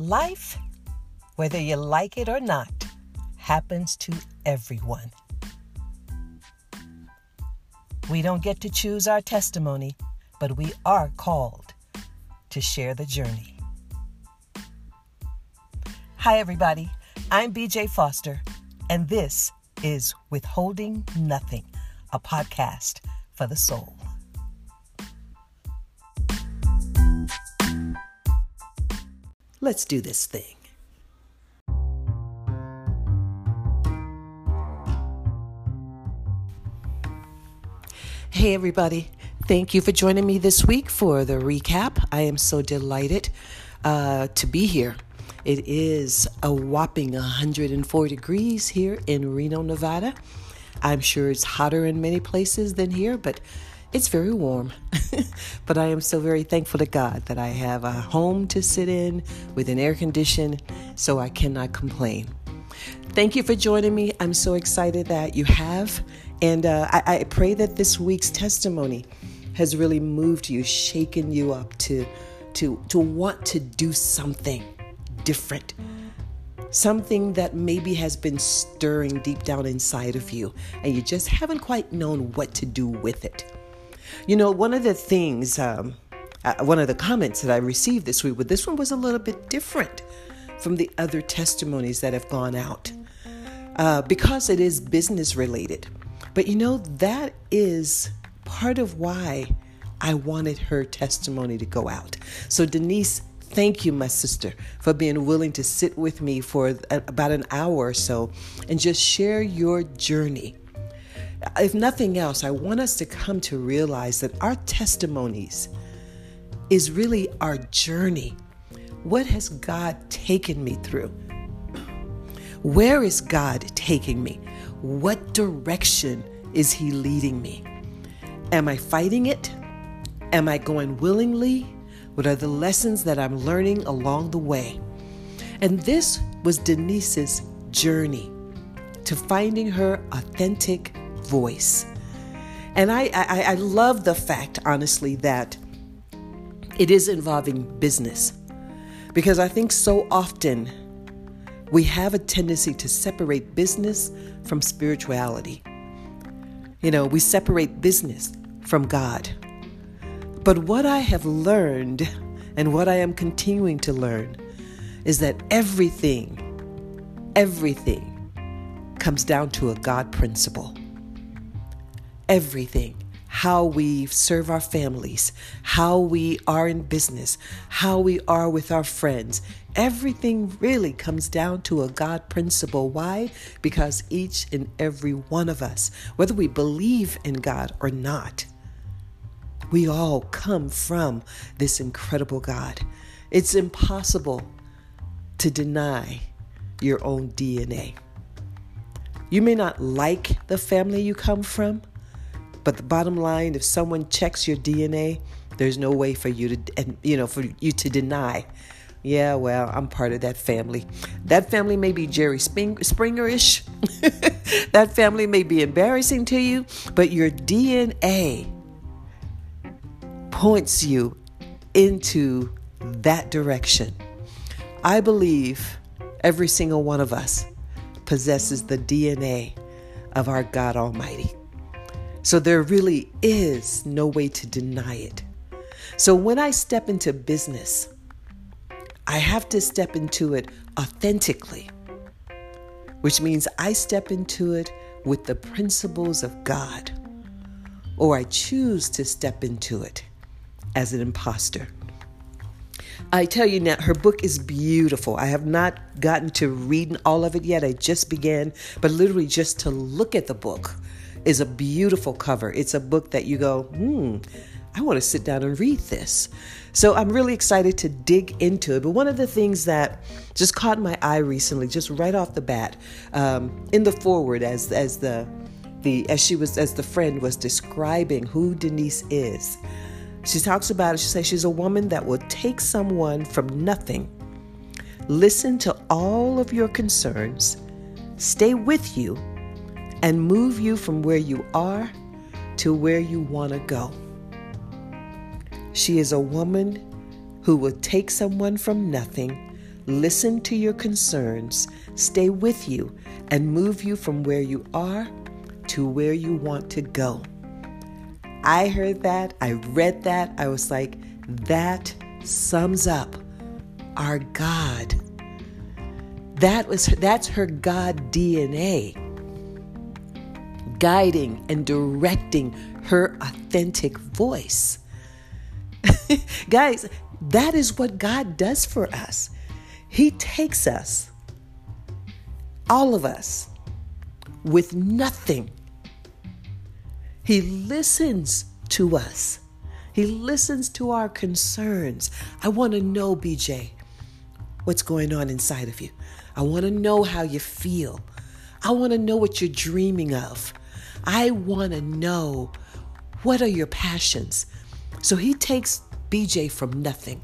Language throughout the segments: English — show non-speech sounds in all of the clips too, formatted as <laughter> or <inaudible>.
Life, whether you like it or not, happens to everyone. We don't get to choose our testimony, but we are called to share the journey. Hi, everybody. I'm BJ Foster, and this is Withholding Nothing, a podcast for the soul. Let's do this thing. Hey, everybody. Thank you for joining me this week for the recap. I am so delighted uh, to be here. It is a whopping 104 degrees here in Reno, Nevada. I'm sure it's hotter in many places than here, but it's very warm. <laughs> but I am so very thankful to God that I have a home to sit in with an air condition, so I cannot complain. Thank you for joining me. I'm so excited that you have. And uh, I, I pray that this week's testimony has really moved you, shaken you up to, to, to want to do something different. Something that maybe has been stirring deep down inside of you, and you just haven't quite known what to do with it. You know, one of the things, um, uh, one of the comments that I received this week, but this one was a little bit different from the other testimonies that have gone out uh, because it is business related. But you know, that is part of why I wanted her testimony to go out. So, Denise, thank you, my sister, for being willing to sit with me for about an hour or so and just share your journey if nothing else, I want us to come to realize that our testimonies is really our journey. What has God taken me through? Where is God taking me? What direction is He leading me? Am I fighting it? Am I going willingly? What are the lessons that I'm learning along the way? And this was Denise's journey to finding her authentic voice. And I, I, I love the fact, honestly, that it is involving business. Because I think so often we have a tendency to separate business from spirituality. You know, we separate business from God. But what I have learned and what I am continuing to learn is that everything, everything comes down to a God principle everything how we serve our families, how we are in business, how we are with our friends. Everything really comes down to a God principle. Why? Because each and every one of us, whether we believe in God or not, we all come from this incredible God. It's impossible to deny your own DNA. You may not like the family you come from, but the bottom line, if someone checks your DNA, there's no way for you to, and you know, for you to deny. Yeah, well, I'm part of that family. That family may be Jerry Springer-ish. <laughs> that family may be embarrassing to you, but your DNA points you into that direction. I believe every single one of us possesses the DNA of our God Almighty. So there really is no way to deny it. So when I step into business, I have to step into it authentically, which means I step into it with the principles of God, or I choose to step into it as an imposter. I tell you now, her book is beautiful. I have not gotten to reading all of it yet. I just began, but literally just to look at the book is a beautiful cover. It's a book that you go, hmm, I want to sit down and read this. So I'm really excited to dig into it. But one of the things that just caught my eye recently, just right off the bat, um, in the foreword, as as the the as she was as the friend was describing who Denise is, she talks about it. She says she's a woman that will take someone from nothing, listen to all of your concerns, stay with you and move you from where you are to where you want to go. She is a woman who will take someone from nothing, listen to your concerns, stay with you, and move you from where you are to where you want to go. I heard that, I read that, I was like, that sums up our God. That was that's her God DNA. Guiding and directing her authentic voice. <laughs> Guys, that is what God does for us. He takes us, all of us, with nothing. He listens to us. He listens to our concerns. I want to know, BJ, what's going on inside of you. I want to know how you feel. I want to know what you're dreaming of. I want to know what are your passions. So he takes BJ from nothing.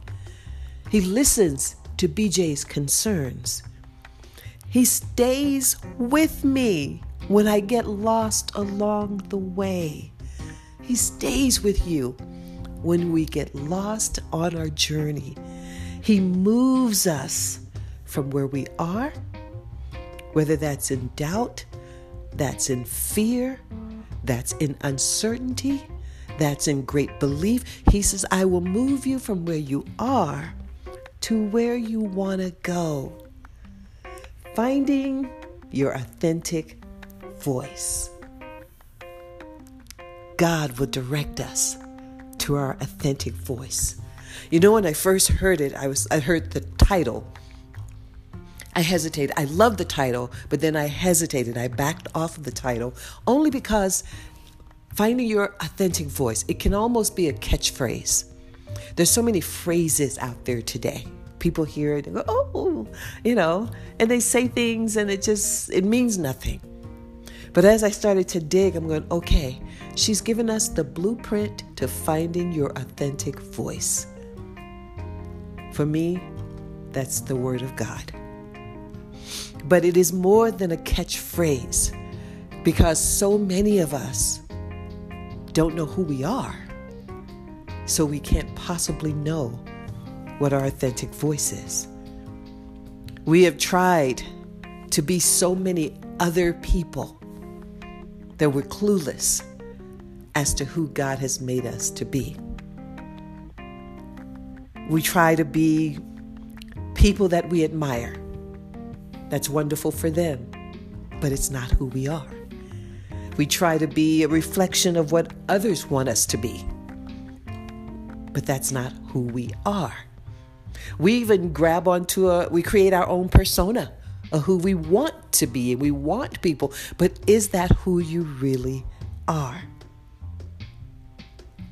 He listens to BJ's concerns. He stays with me when I get lost along the way. He stays with you when we get lost on our journey. He moves us from where we are, whether that's in doubt, that's in fear, that's in uncertainty, that's in great belief. He says, I will move you from where you are to where you want to go. Finding your authentic voice. God will direct us to our authentic voice. You know, when I first heard it, I was I heard the title. I hesitated. I loved the title, but then I hesitated. I backed off of the title only because finding your authentic voice, it can almost be a catchphrase. There's so many phrases out there today. People hear it and go, oh, you know, and they say things and it just, it means nothing. But as I started to dig, I'm going, okay, she's given us the blueprint to finding your authentic voice. For me, that's the Word of God. But it is more than a catchphrase because so many of us don't know who we are. So we can't possibly know what our authentic voice is. We have tried to be so many other people that we're clueless as to who God has made us to be. We try to be people that we admire. That's wonderful for them, but it's not who we are. We try to be a reflection of what others want us to be, but that's not who we are. We even grab onto a, we create our own persona of who we want to be and we want people, but is that who you really are?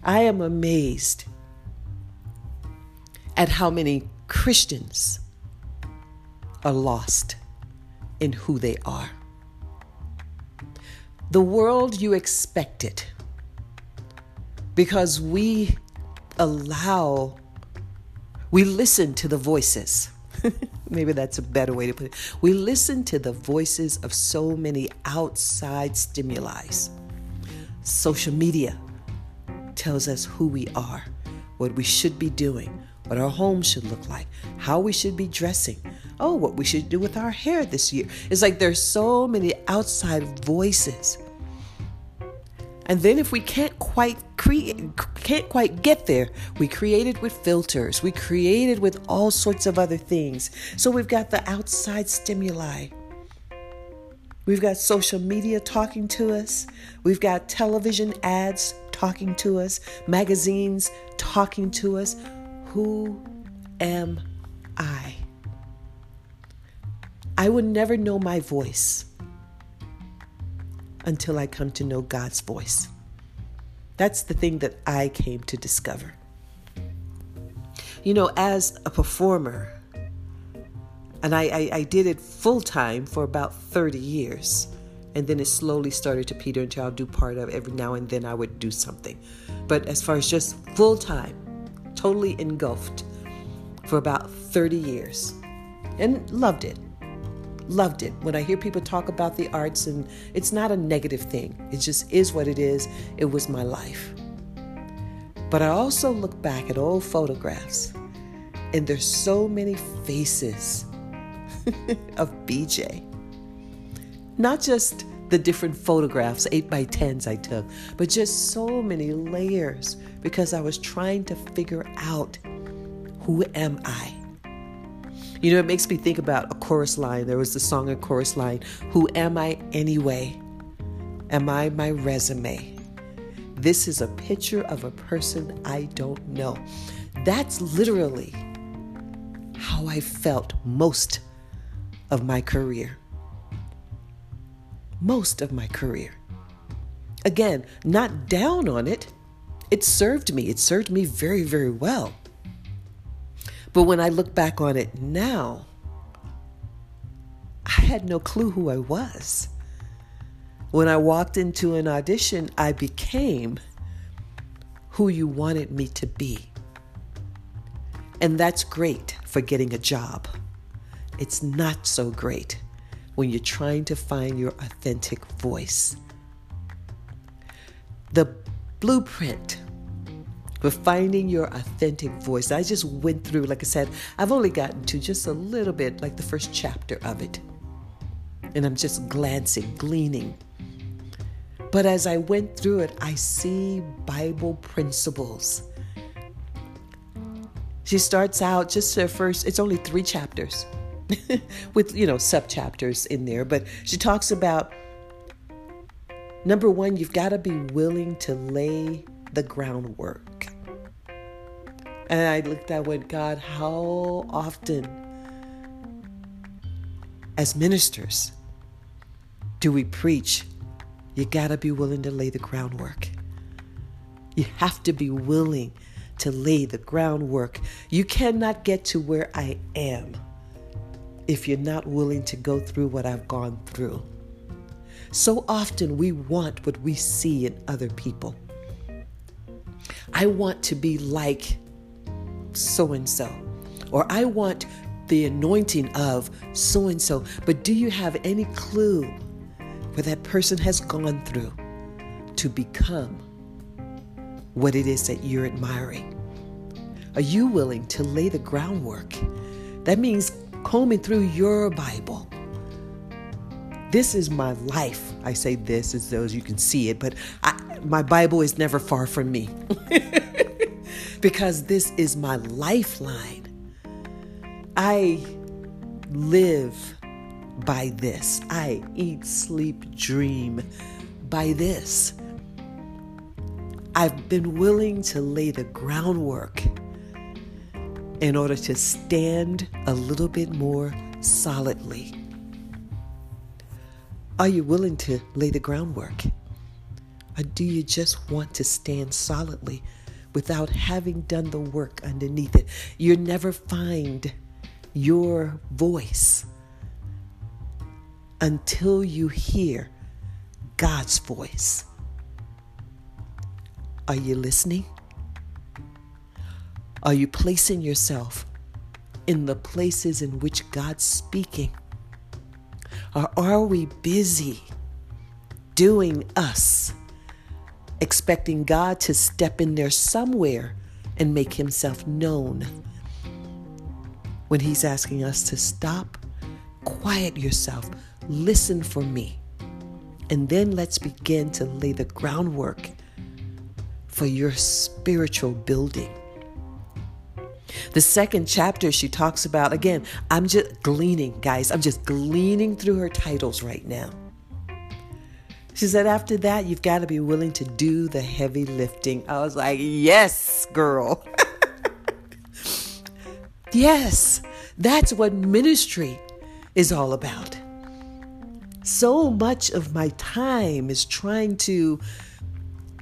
I am amazed at how many Christians are lost in who they are. The world you expect it because we allow, we listen to the voices. <laughs> Maybe that's a better way to put it. We listen to the voices of so many outside stimuli. Social media tells us who we are, what we should be doing, what our home should look like, how we should be dressing, oh, what we should do with our hair this year. It's like there's so many outside voices. And then if we can't quite create can't quite get there, we create it with filters. We create it with all sorts of other things. So we've got the outside stimuli. We've got social media talking to us. We've got television ads talking to us, magazines talking to us. Who am I? I would never know my voice until I come to know God's voice. That's the thing that I came to discover. You know, as a performer, and I, I, I did it full time for about 30 years. And then it slowly started to peter until I'll do part of every now and then I would do something. But as far as just full time, totally engulfed for about 30 years and loved it loved it. When I hear people talk about the arts, and it's not a negative thing, it just is what it is. It was my life. But I also look back at old photographs And there's so many faces <laughs> of BJ. Not just the different photographs, 8 by 10s I took, but just so many layers because I was trying to figure out who am I? You know, it makes me think about a chorus line. There was the song, a chorus line Who am I anyway? Am I my resume? This is a picture of a person I don't know. That's literally how I felt most of my career. Most of my career. Again, not down on it. It served me. It served me very, very well. But when I look back on it now, I had no clue who I was. When I walked into an audition, I became who you wanted me to be. And that's great for getting a job. It's not so great when you're trying to find your authentic voice. The blueprint for finding your authentic voice, I just went through, like I said, I've only gotten to just a little bit, like the first chapter of it. And I'm just glancing, gleaning. But as I went through it, I see Bible principles she starts out just her first, it's only three chapters <laughs> with, you know, sub chapters in there, but she talks about number one, you've got to be willing to lay the groundwork. And I looked at what God, how often as ministers do we preach? You got to be willing to lay the groundwork. You have to be willing to lay the groundwork. You cannot get to where I am if you're not willing to go through what I've gone through. So often we want what we see in other people. I want to be like so and so, or I want the anointing of so and so. But do you have any clue what that person has gone through to become what it is that you're admiring? Are you willing to lay the groundwork? That means combing through your Bible. This is my life. I say this as though you can see it, but I, my Bible is never far from me <laughs> because this is my lifeline. I live by this. I eat, sleep, dream by this. I've been willing to lay the groundwork in order to stand a little bit more solidly. Are you willing to lay the groundwork? Or do you just want to stand solidly without having done the work underneath it? You'll never find your voice until you hear God's voice. Are you listening? Are you placing yourself in the places in which God's speaking? Or are we busy doing us, expecting God to step in there somewhere and make himself known? When he's asking us to stop, quiet yourself, listen for me, and then let's begin to lay the groundwork for your spiritual building. The second chapter, she talks about, again, I'm just gleaning, guys, I'm just gleaning through her titles right now. She said, after that, you've got to be willing to do the heavy lifting. I was like, yes, girl. <laughs> yes, that's what ministry is all about. So much of my time is trying to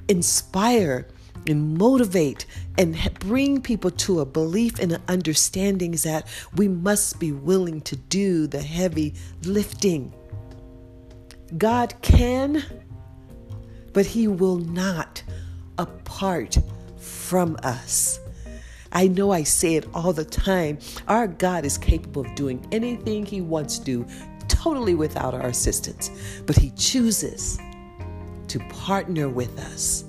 inspire and motivate and bring people to a belief and an understanding that we must be willing to do the heavy lifting. God can, but He will not apart from us. I know I say it all the time. Our God is capable of doing anything He wants to do totally without our assistance, but He chooses to partner with us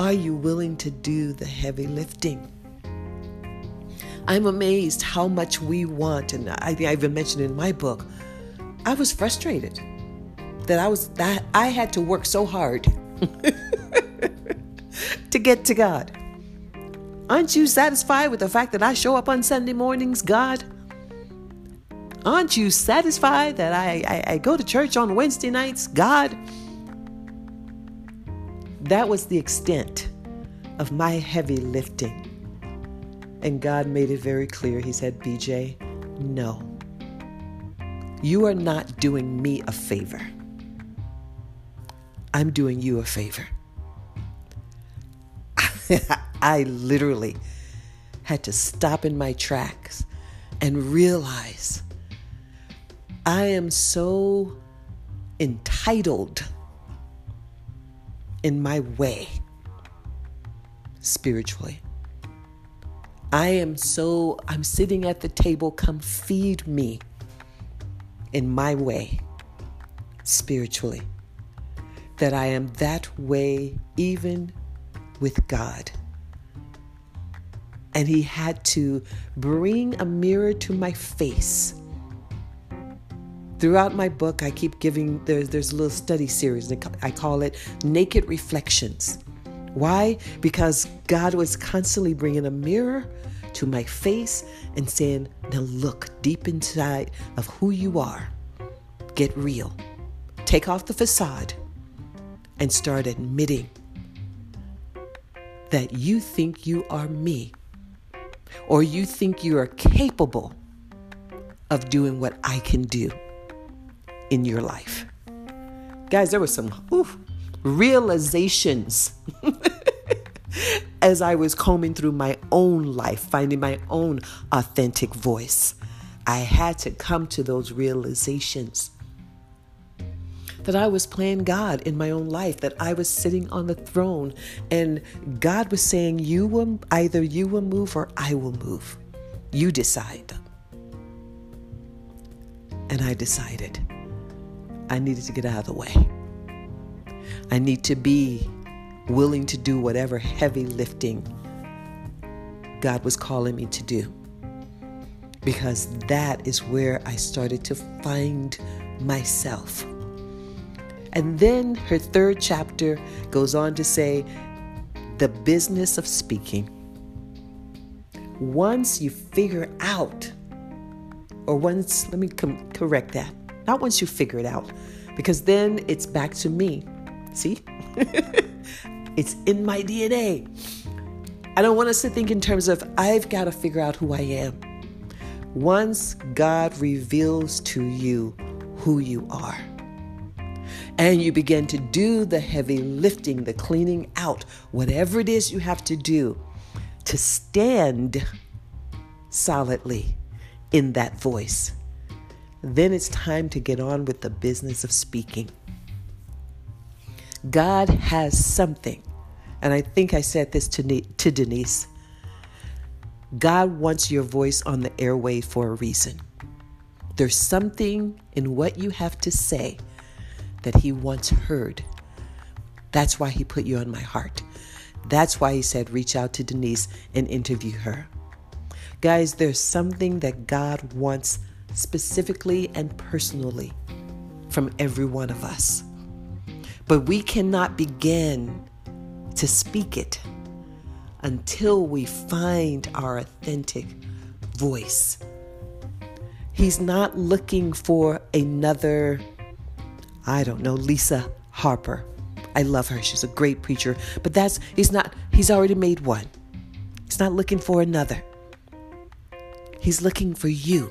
are you willing to do the heavy lifting? I'm amazed how much we want, and I I even mentioned in my book, I was frustrated that I was that I had to work so hard <laughs> to get to God. Aren't you satisfied with the fact that I show up on Sunday mornings, God? Aren't you satisfied that I, I, I go to church on Wednesday nights, God? That was the extent of my heavy lifting. And God made it very clear. He said, BJ, no. You are not doing me a favor. I'm doing you a favor. <laughs> I literally had to stop in my tracks and realize I am so entitled in my way spiritually. I am so, I'm sitting at the table, come feed me in my way spiritually. That I am that way even with God. And He had to bring a mirror to my face. Throughout my book, I keep giving, there's, there's a little study series, I call it Naked Reflections. Why? Because God was constantly bringing a mirror to my face and saying, Now look deep inside of who you are. Get real. Take off the facade and start admitting that you think you are me or you think you are capable of doing what I can do in your life. Guys, there were some oof, realizations <laughs> as I was combing through my own life, finding my own authentic voice. I had to come to those realizations that I was playing God in my own life, that I was sitting on the throne, and God was saying, "You will either you will move or I will move. You decide." And I decided I needed to get out of the way. I need to be willing to do whatever heavy lifting God was calling me to do. Because that is where I started to find myself. And then her third chapter goes on to say, the business of speaking. Once you figure out, or once, let me com- correct that, not once you figure it out, because then it's back to me. See? <laughs> it's in my DNA. I don't want us to think in terms of, I've got to figure out who I am. Once God reveals to you who you are, and you begin to do the heavy lifting, the cleaning out, whatever it is you have to do to stand solidly in that voice. Then it's time to get on with the business of speaking. God has something, and I think I said this to, to Denise. God wants your voice on the airway for a reason. There's something in what you have to say that He once heard. That's why He put you on my heart. That's why He said, reach out to Denise and interview her. Guys, there's something that God wants specifically and personally from every one of us. But we cannot begin to speak it until we find our authentic voice. He's not looking for another I don't know, Lisa Harper. I love her. She's a great preacher. But that's, he's not, he's already made one. He's not looking for another. He's looking for you.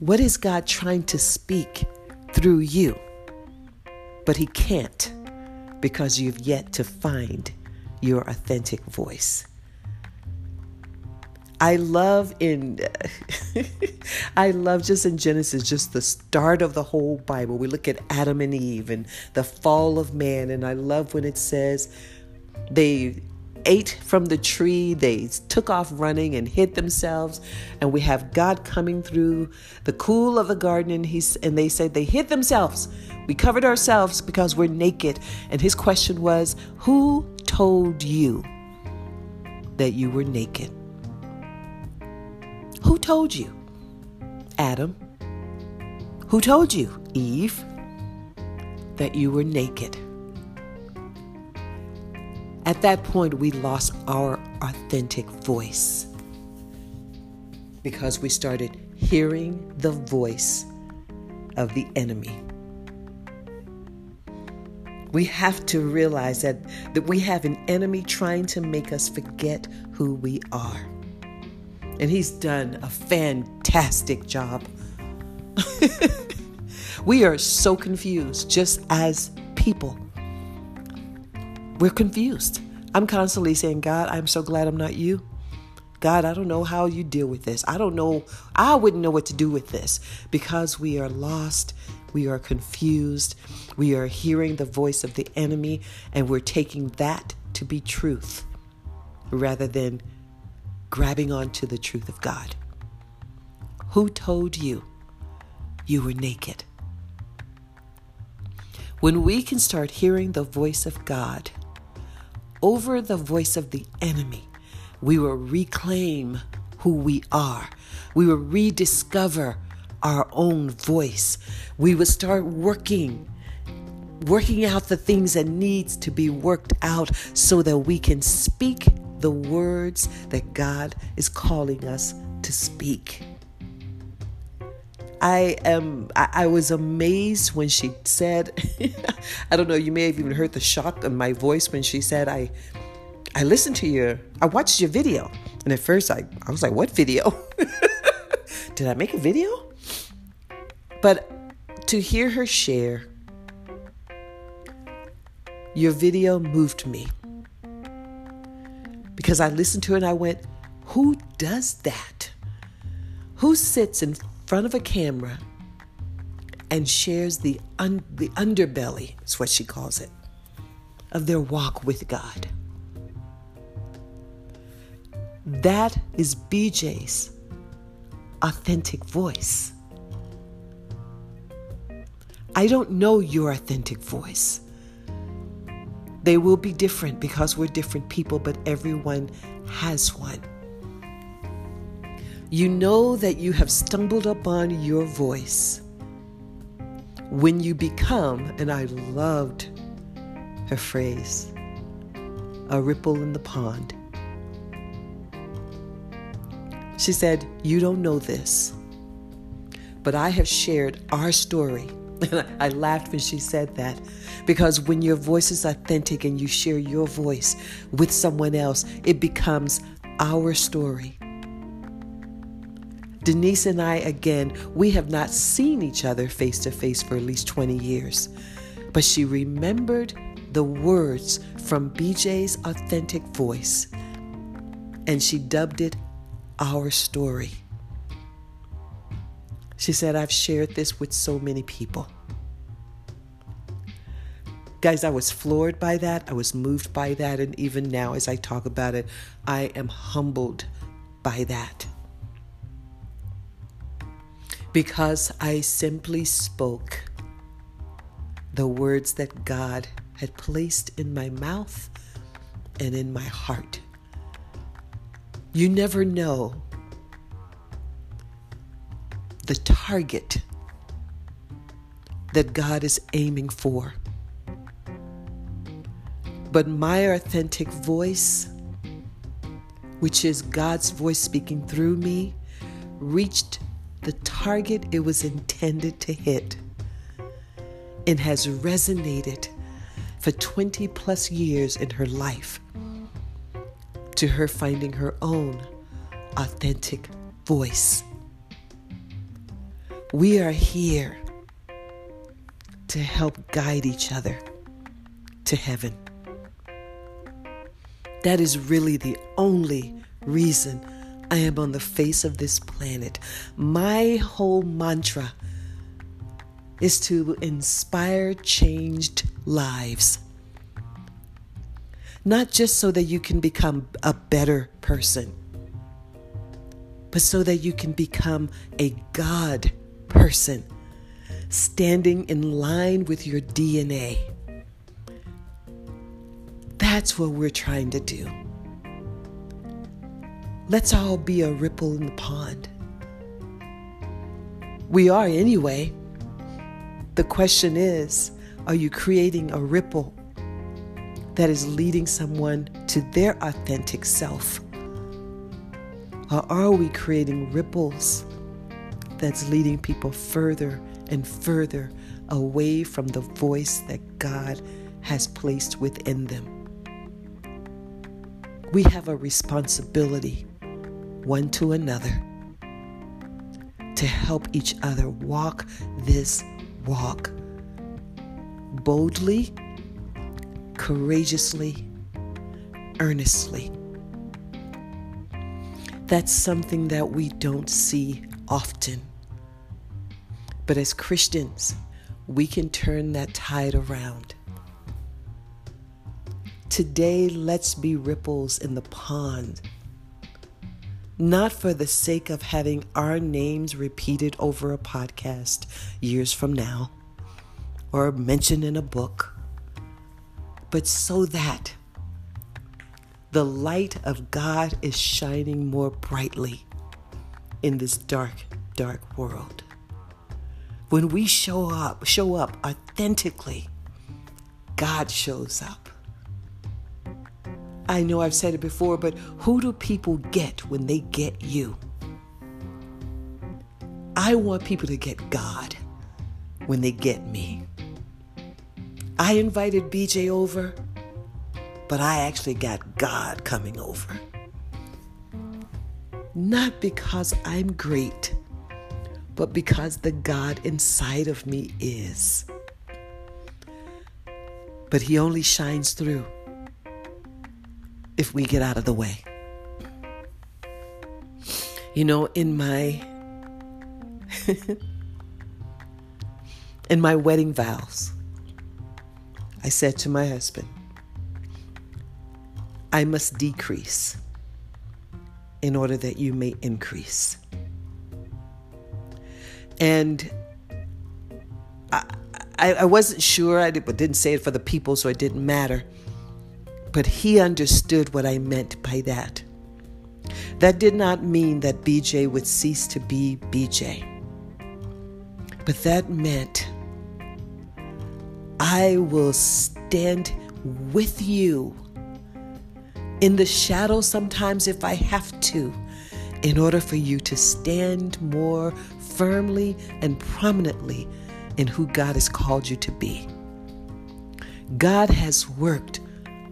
What is God trying to speak through you? But he can't because you've yet to find your authentic voice. I love in <laughs> I love just in Genesis just the start of the whole Bible. We look at Adam and Eve and the fall of man and I love when it says they ate from the tree, they took off running and hid themselves and we have God coming through the cool of the garden and he's and they said they hid themselves. We covered ourselves because we're naked and his question was, "Who told you that you were naked?" Who told you? Adam. Who told you, Eve, that you were naked? At that point, we lost our authentic voice because we started hearing the voice of the enemy. We have to realize that, that we have an enemy trying to make us forget who we are. And he's done a fantastic job. <laughs> we are so confused just as people. We're confused. I'm constantly saying, God, I'm so glad I'm not you. God, I don't know how you deal with this. I don't know. I wouldn't know what to do with this because we are lost. We are confused. We are hearing the voice of the enemy and we're taking that to be truth rather than grabbing onto the truth of God. Who told you you were naked? When we can start hearing the voice of God over the voice of the enemy, we will reclaim who we are. We will rediscover our own voice. We will start working working out the things that needs to be worked out so that we can speak the words that God is calling us to speak. I am I, was amazed when she said <laughs> I don't know, you may have even heard the shock in my voice when she said I I listened to your, I watched your video. And at first I, I was like, what video? <laughs> Did I make a video? But to hear her share, your video moved me. Because I listened to it and I went, who does that? Who sits in front of a camera and shares the, un- the underbelly, is what she calls it, of their walk with God? That is BJ's authentic voice. I don't know your authentic voice. They will be different because we're different people, but everyone has one. You know that you have stumbled upon your voice when you become, and I loved her phrase, a ripple in the pond. She said, You don't know this, but I have shared our story. And <laughs> I laughed when she said that because when your voice is authentic and you share your voice with someone else, it becomes our story. Denise and I, again, we have not seen each other face to face for at least 20 years, but she remembered the words from BJ's authentic voice and she dubbed it our story. She said, I've shared this with so many people. Guys, I was floored by that. I was moved by that. And even now, as I talk about it, I am humbled by that. Because I simply spoke the words that God had placed in my mouth and in my heart. You never know target that God is aiming for. But my authentic voice, which is God's voice speaking through me, reached the target it was intended to hit and has resonated for 20 plus years in her life to her finding her own authentic voice. We are here to help guide each other to heaven. That is really the only reason I am on the face of this planet. My whole mantra is to inspire changed lives not just so that you can become a better person, but so that you can become a God person, standing in line with your DNA. That's what we're trying to do. Let's all be a ripple in the pond. We are anyway. The question is are you creating a ripple that is leading someone to their authentic self? Or are we creating ripples that's leading people further and further away from the voice that God has placed within them? We have a responsibility one to another to help each other walk this walk boldly, courageously, earnestly. That's something that we don't see often. But as Christians, we can turn that tide around. Today, let's be ripples in the pond not for the sake of having our names repeated over a podcast years from now or mentioned in a book, but so that the light of God is shining more brightly in this dark, dark world. When we show up, show up authentically, God shows up. I know I've said it before, but who do people get when they get you? I want people to get God when they get me. I invited BJ over, but I actually got God coming over. Not because I'm great, but because the God inside of me is. But He only shines through if we get out of the way. You know, in my <laughs> in my wedding vows, I said to my husband, I must decrease in order that you may increase. And I, I, I wasn't sure, I did, didn't say it for the people, so it didn't matter. But he understood what I meant by that. That did not mean that BJ would cease to be BJ. But that meant I will stand with you in the shadow sometimes if I have to, in order for you to stand more firmly and prominently in who God has called you to be. God has worked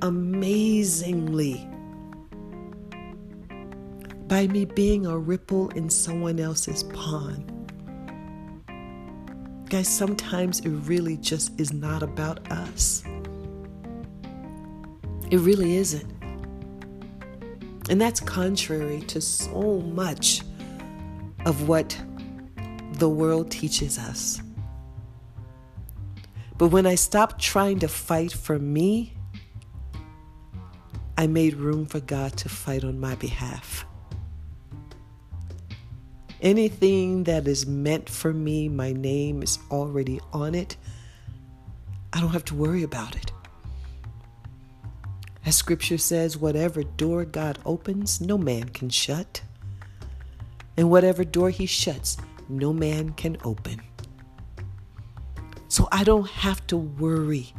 amazingly by me being a ripple in someone else's pond. Guys, sometimes it really just is not about us. It really isn't. And that's contrary to so much of what the world teaches us. But when I stopped trying to fight for me I made room for God to fight on my behalf. Anything that is meant for me, my name is already on it. I don't have to worry about it. As scripture says, whatever door God opens, no man can shut. And whatever door he shuts, no man can open. So I don't have to worry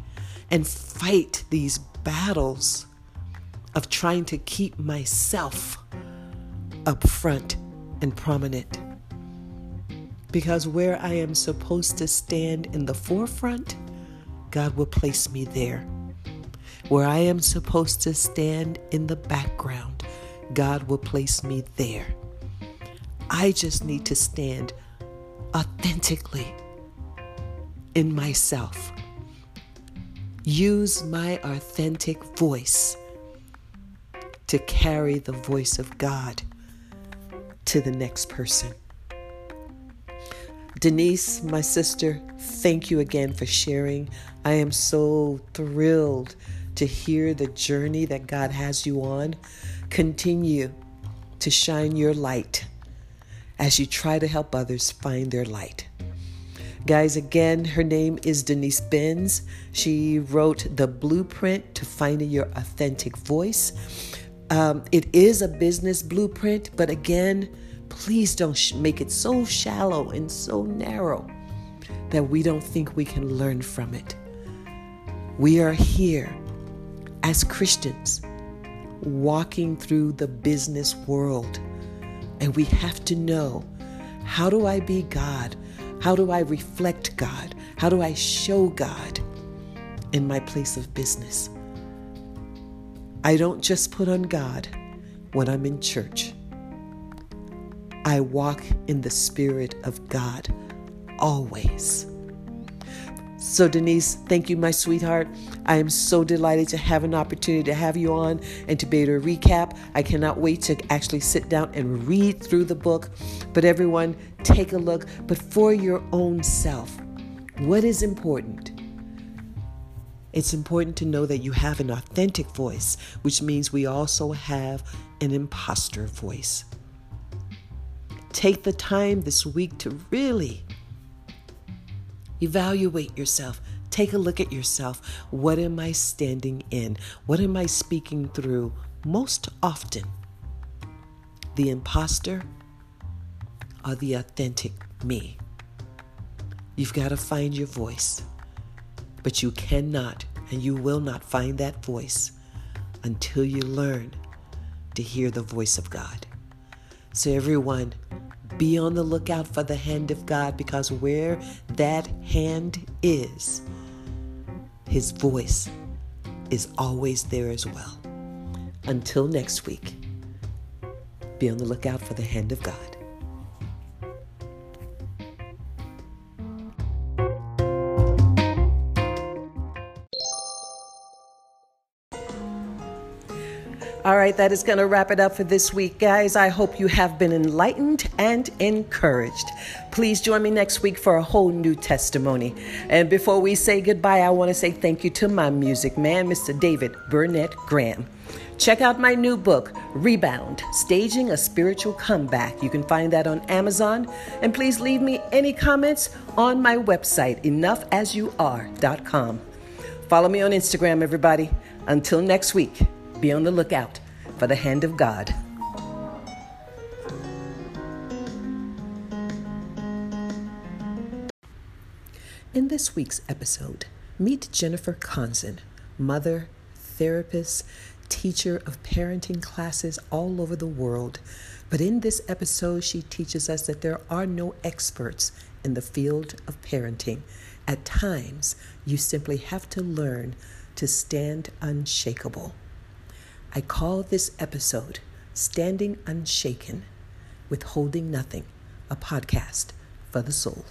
and fight these battles of trying to keep myself up front and prominent. Because where I am supposed to stand in the forefront, God will place me there. Where I am supposed to stand in the background, God will place me there. I just need to stand authentically in myself. Use my authentic voice to carry the voice of God to the next person. Denise, my sister, thank you again for sharing. I am so thrilled to hear the journey that God has you on. Continue to shine your light as you try to help others find their light. Guys, again, her name is Denise Benz. She wrote The Blueprint to Finding Your Authentic Voice Um, it is a business blueprint, but again, please don't sh- make it so shallow and so narrow that we don't think we can learn from it. We are here as Christians walking through the business world, and we have to know how do I be God? How do I reflect God? How do I show God in my place of business? I don't just put on God when I'm in church. I walk in the Spirit of God always. So, Denise, thank you, my sweetheart. I am so delighted to have an opportunity to have you on and to be able to recap. I cannot wait to actually sit down and read through the book. But, everyone, take a look. But for your own self, what is important? It's important to know that you have an authentic voice, which means we also have an imposter voice. Take the time this week to really evaluate yourself. Take a look at yourself. What am I standing in? What am I speaking through most often? The imposter or the authentic me? You've got to find your voice. But you cannot and you will not find that voice until you learn to hear the voice of God. So, everyone, be on the lookout for the hand of God because where that hand is, his voice is always there as well. Until next week, be on the lookout for the hand of God. All right, that is going to wrap it up for this week, guys. I hope you have been enlightened and encouraged. Please join me next week for a whole new testimony. And before we say goodbye, I want to say thank you to my music man, Mr. David Burnett Graham. Check out my new book, Rebound Staging a Spiritual Comeback. You can find that on Amazon. And please leave me any comments on my website, enoughasyouare.com. Follow me on Instagram, everybody. Until next week. Be on the lookout for the hand of God. In this week's episode, meet Jennifer Conzen, mother, therapist, teacher of parenting classes all over the world. But in this episode, she teaches us that there are no experts in the field of parenting. At times, you simply have to learn to stand unshakable. I call this episode Standing Unshaken, Withholding Nothing, a podcast for the soul.